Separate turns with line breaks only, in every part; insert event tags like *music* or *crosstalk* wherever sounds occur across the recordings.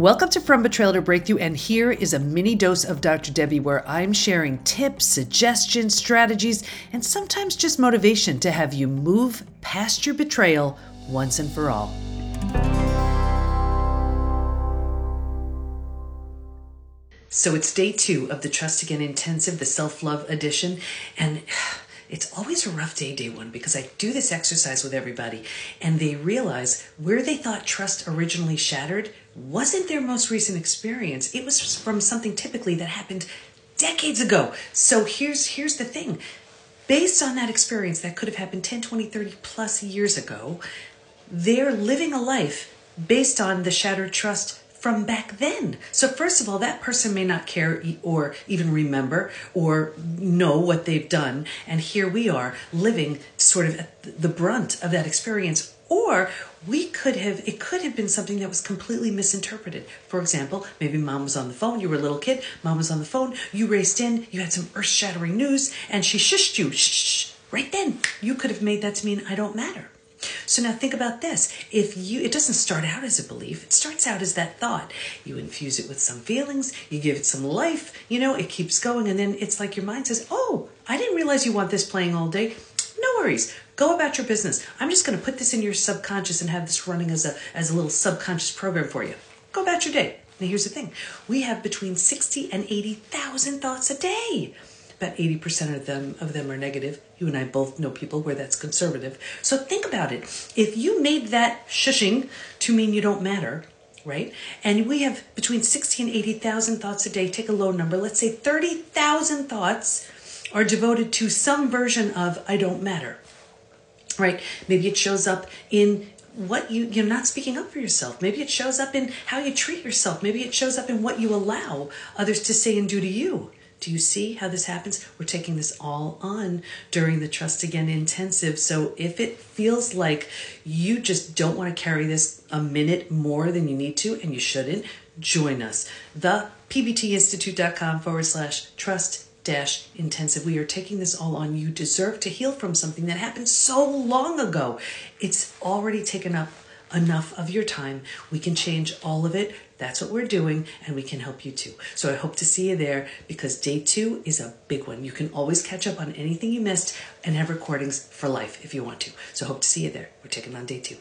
Welcome to From Betrayal to Breakthrough, and here is a mini dose of Dr. Debi where I'm sharing tips, suggestions, strategies, and sometimes just motivation to have you move past your betrayal once and for all. So it's day two of the Trust Again Intensive, the Self Love Edition, and *sighs* it's always a rough day, day one, because I do this exercise with everybody and they realize where they thought trust originally shattered wasn't their most recent experience. It was from something typically that happened decades ago. So here's here's the thing. Based on that experience that could have happened 10, 20, 30 plus years ago, they're living a life based on the shattered trust from back then. So, first of all, that person may not care or even remember or know what they've done. And here we are living sort of the brunt of that experience. Or we could have, it could have been something that was completely misinterpreted. For example, maybe mom was on the phone, you were a little kid, mom was on the phone, you raced in, you had some earth shattering news, and she shushed you. Shh, right then, you could have made that to mean I don't matter. So now think about this. If you, it doesn't start out as a belief, it starts out as that thought. You infuse it with some feelings, you give it some life, you know, it keeps going, and then it's like your mind says, Oh, I didn't realize you want this playing all day. Worries. Go about your business. I'm just going to put this in your subconscious and have this running as a as a little subconscious program for you. Go about your day. Now here's the thing. We have between 60 and 80,000 thoughts a day about 80% of them of them are negative. You and I both know people where that's conservative. So think about it. If you made that shushing to mean you don't matter, right? And we have between 60 and 80,000 thoughts a day. Take a low number. Let's say 30,000 thoughts are devoted to some version of I don't matter. Right? Maybe it shows up in what you you're not speaking up for yourself. Maybe it shows up in how you treat yourself. Maybe it shows up in what you allow others to say and do to you. Do you see how this happens? We're taking this all on during the Trust Again intensive. So if it feels like you just don't want to carry this a minute more than you need to, and you shouldn't, join us. The pbtinstitute.com forward slash trust dash intensive. We are taking this all on. You deserve to heal from something that happened so long ago. It's already taken up enough of your time. We can change all of it. That's what we're doing, and we can help you too. So I hope to see you there because day two is a big one. You can always catch up on anything you missed and have recordings for life if you want to. So hope to see you there. We're taking on day two.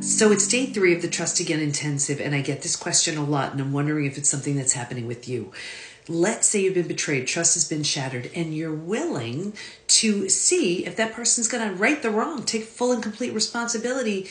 So it's day three of the Trust Again Intensive, and I get this question a lot, and I'm wondering if it's something that's happening with you let's say you've been betrayed, trust has been shattered, and you're willing to see if that person's going to right the wrong, take full and complete responsibility,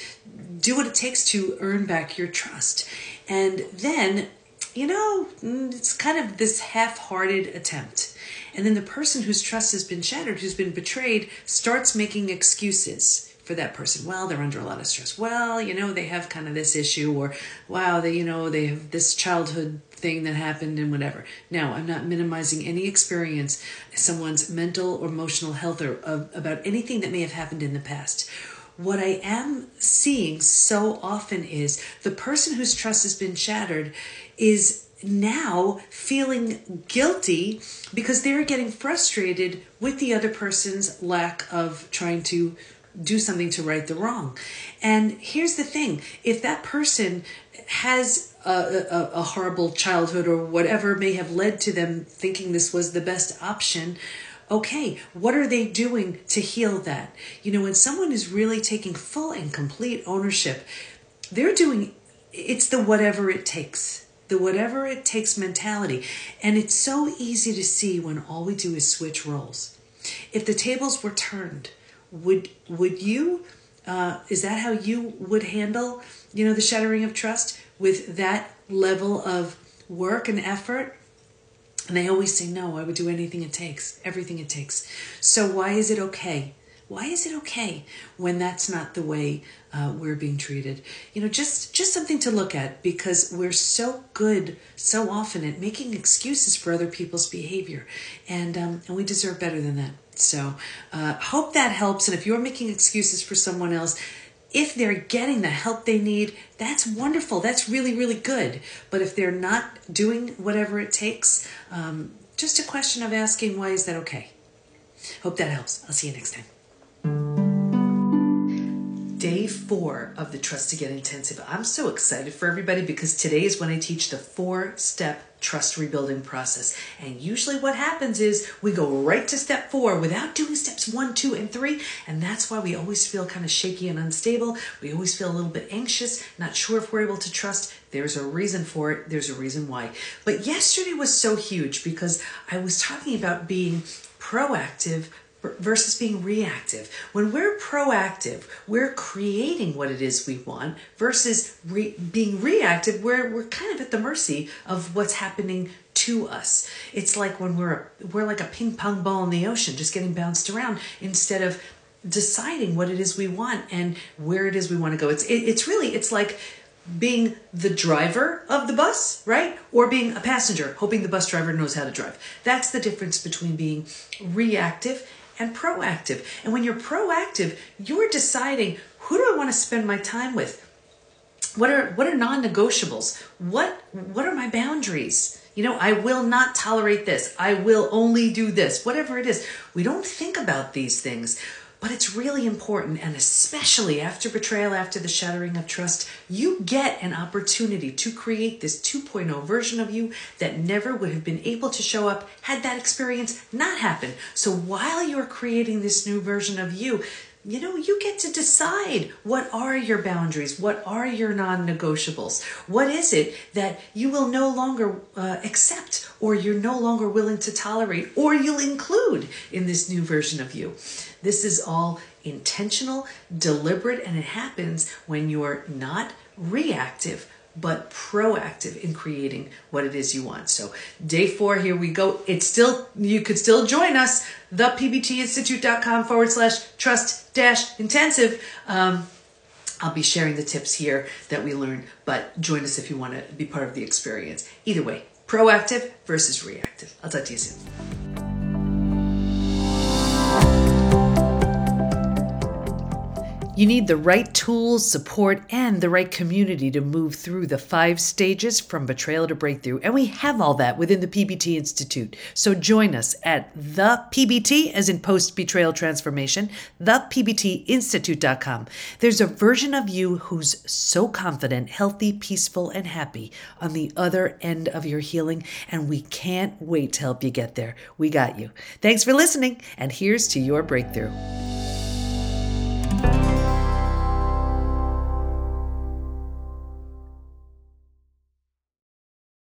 do what it takes to earn back your trust. And then, you know, mm, it's kind of this half hearted attempt. And then the person whose trust has been shattered, who's been betrayed, starts making excuses for that person. Well, they're under a lot of stress. Well, you know, they have kind of this issue, or wow, they, you know, they have this childhood thing that happened and whatever. Now, I'm not minimizing any experience, someone's mental or emotional health or uh, about anything that may have happened in the past. What I am seeing so often is the person whose trust has been shattered is now feeling guilty because they're getting frustrated with the other person's lack of trying to do something to right the wrong. And here's the thing. If that person has a, a, a, horrible childhood or whatever may have led to them thinking this was the best option okay what are they doing to heal that? You know when someone is really taking full and complete ownership they're doing it's the whatever it takes. The whatever it takes mentality. And it's so easy to see when all we do is switch roles. If the tables were turned would would you uh, is that how you would handle you know the shattering of trust with that level of work and effort? And they always say no i would do anything it takes everything it takes. So why is it okay why is it okay when that's not the way uh, we're being treated you know just just something to look at because we're so good so often at making excuses for other people's behavior and um, and we deserve better than that so uh, hope that helps and if you're making excuses for someone else if they're getting the help they need, that's wonderful. That's really, really good. But if they're not doing whatever it takes, um, just a question of asking, why is that okay? Hope that helps. I'll see you next time. Day four of the Trust Again Intensive. I'm so excited for everybody because today is when I teach the four step trust rebuilding process. And usually what happens is we go right to step four without doing steps one, two, and three. And that's why we always feel kind of shaky and unstable. We always feel a little bit anxious, not sure if we're able to trust. There's a reason for it. There's a reason why. But yesterday was so huge because I was talking about being proactive versus being reactive. When we're proactive, we're creating what it is we want versus re- being reactive, we're, we're kind of at the mercy of what's happening to us. It's like when we're we're like a ping pong ball in the ocean just getting bounced around instead of deciding what it is we want and where it is we want to go. It's it, it's really it's like being the driver of the bus, right? Or being a passenger, hoping the bus driver knows how to drive. That's the difference between being reactive and proactive. And when you're proactive, you're deciding who do I want to spend my time with? What are what are non-negotiables? What what are my boundaries? You know, I will not tolerate this. I will only do this. Whatever it is. We don't think about these things. But it's really important, and especially after betrayal, after the shattering of trust, you get an opportunity to create this 2.0 version of you that never would have been able to show up had that experience not happened. So while you're creating this new version of you, you know, you get to decide what are your boundaries, what are your non negotiables, what is it that you will no longer uh, accept or you're no longer willing to tolerate or you'll include in this new version of you. This is all intentional, deliberate, and it happens when you're not reactive but proactive in creating what it is you want. So, day four, here we go. It's still, you could still join us, thepbtinstitute.com forward slash trust dash intensive. Um, I'll be sharing the tips here that we learned, but join us if you want to be part of the experience. Either way, proactive versus reactive. I'll talk to you soon. You need the right tools, support, and the right community to move through the five stages from betrayal to breakthrough. And we have all that within the PBT Institute. So join us at the PBT, as in post betrayal transformation, thepbtinstitute.com. There's a version of you who's so confident, healthy, peaceful, and happy on the other end of your healing. And we can't wait to help you get there. We got you. Thanks for listening. And here's to your breakthrough.